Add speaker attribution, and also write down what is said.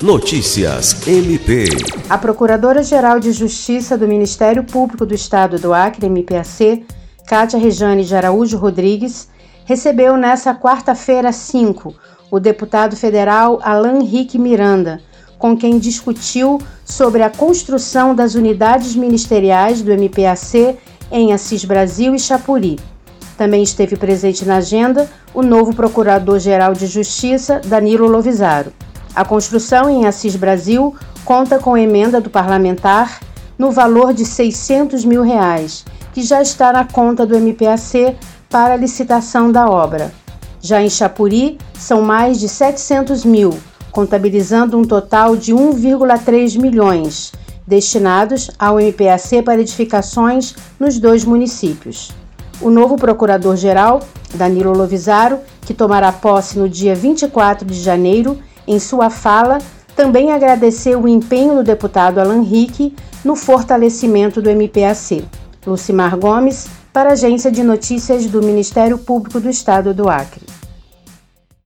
Speaker 1: Notícias MP.
Speaker 2: A Procuradora-Geral de Justiça do Ministério Público do Estado do Acre, MPAC, Cátia Rejane de Araújo Rodrigues, recebeu nesta quarta-feira 5 o deputado federal Alain Henrique Miranda, com quem discutiu sobre a construção das unidades ministeriais do MPAC em Assis Brasil e Chapuri. Também esteve presente na agenda o novo Procurador-Geral de Justiça, Danilo Lovisaro. A construção em Assis Brasil conta com emenda do parlamentar no valor de 600 mil reais, que já está na conta do MPAC para a licitação da obra. Já em Chapuri, são mais de 700 mil, contabilizando um total de 1,3 milhões, destinados ao MPAC para edificações nos dois municípios. O novo procurador-geral, Danilo Lovisaro, que tomará posse no dia 24 de janeiro, em sua fala, também agradeceu o empenho do deputado Alan Rick no fortalecimento do MPAC. Lucimar Gomes, para a Agência de Notícias do Ministério Público do Estado do Acre.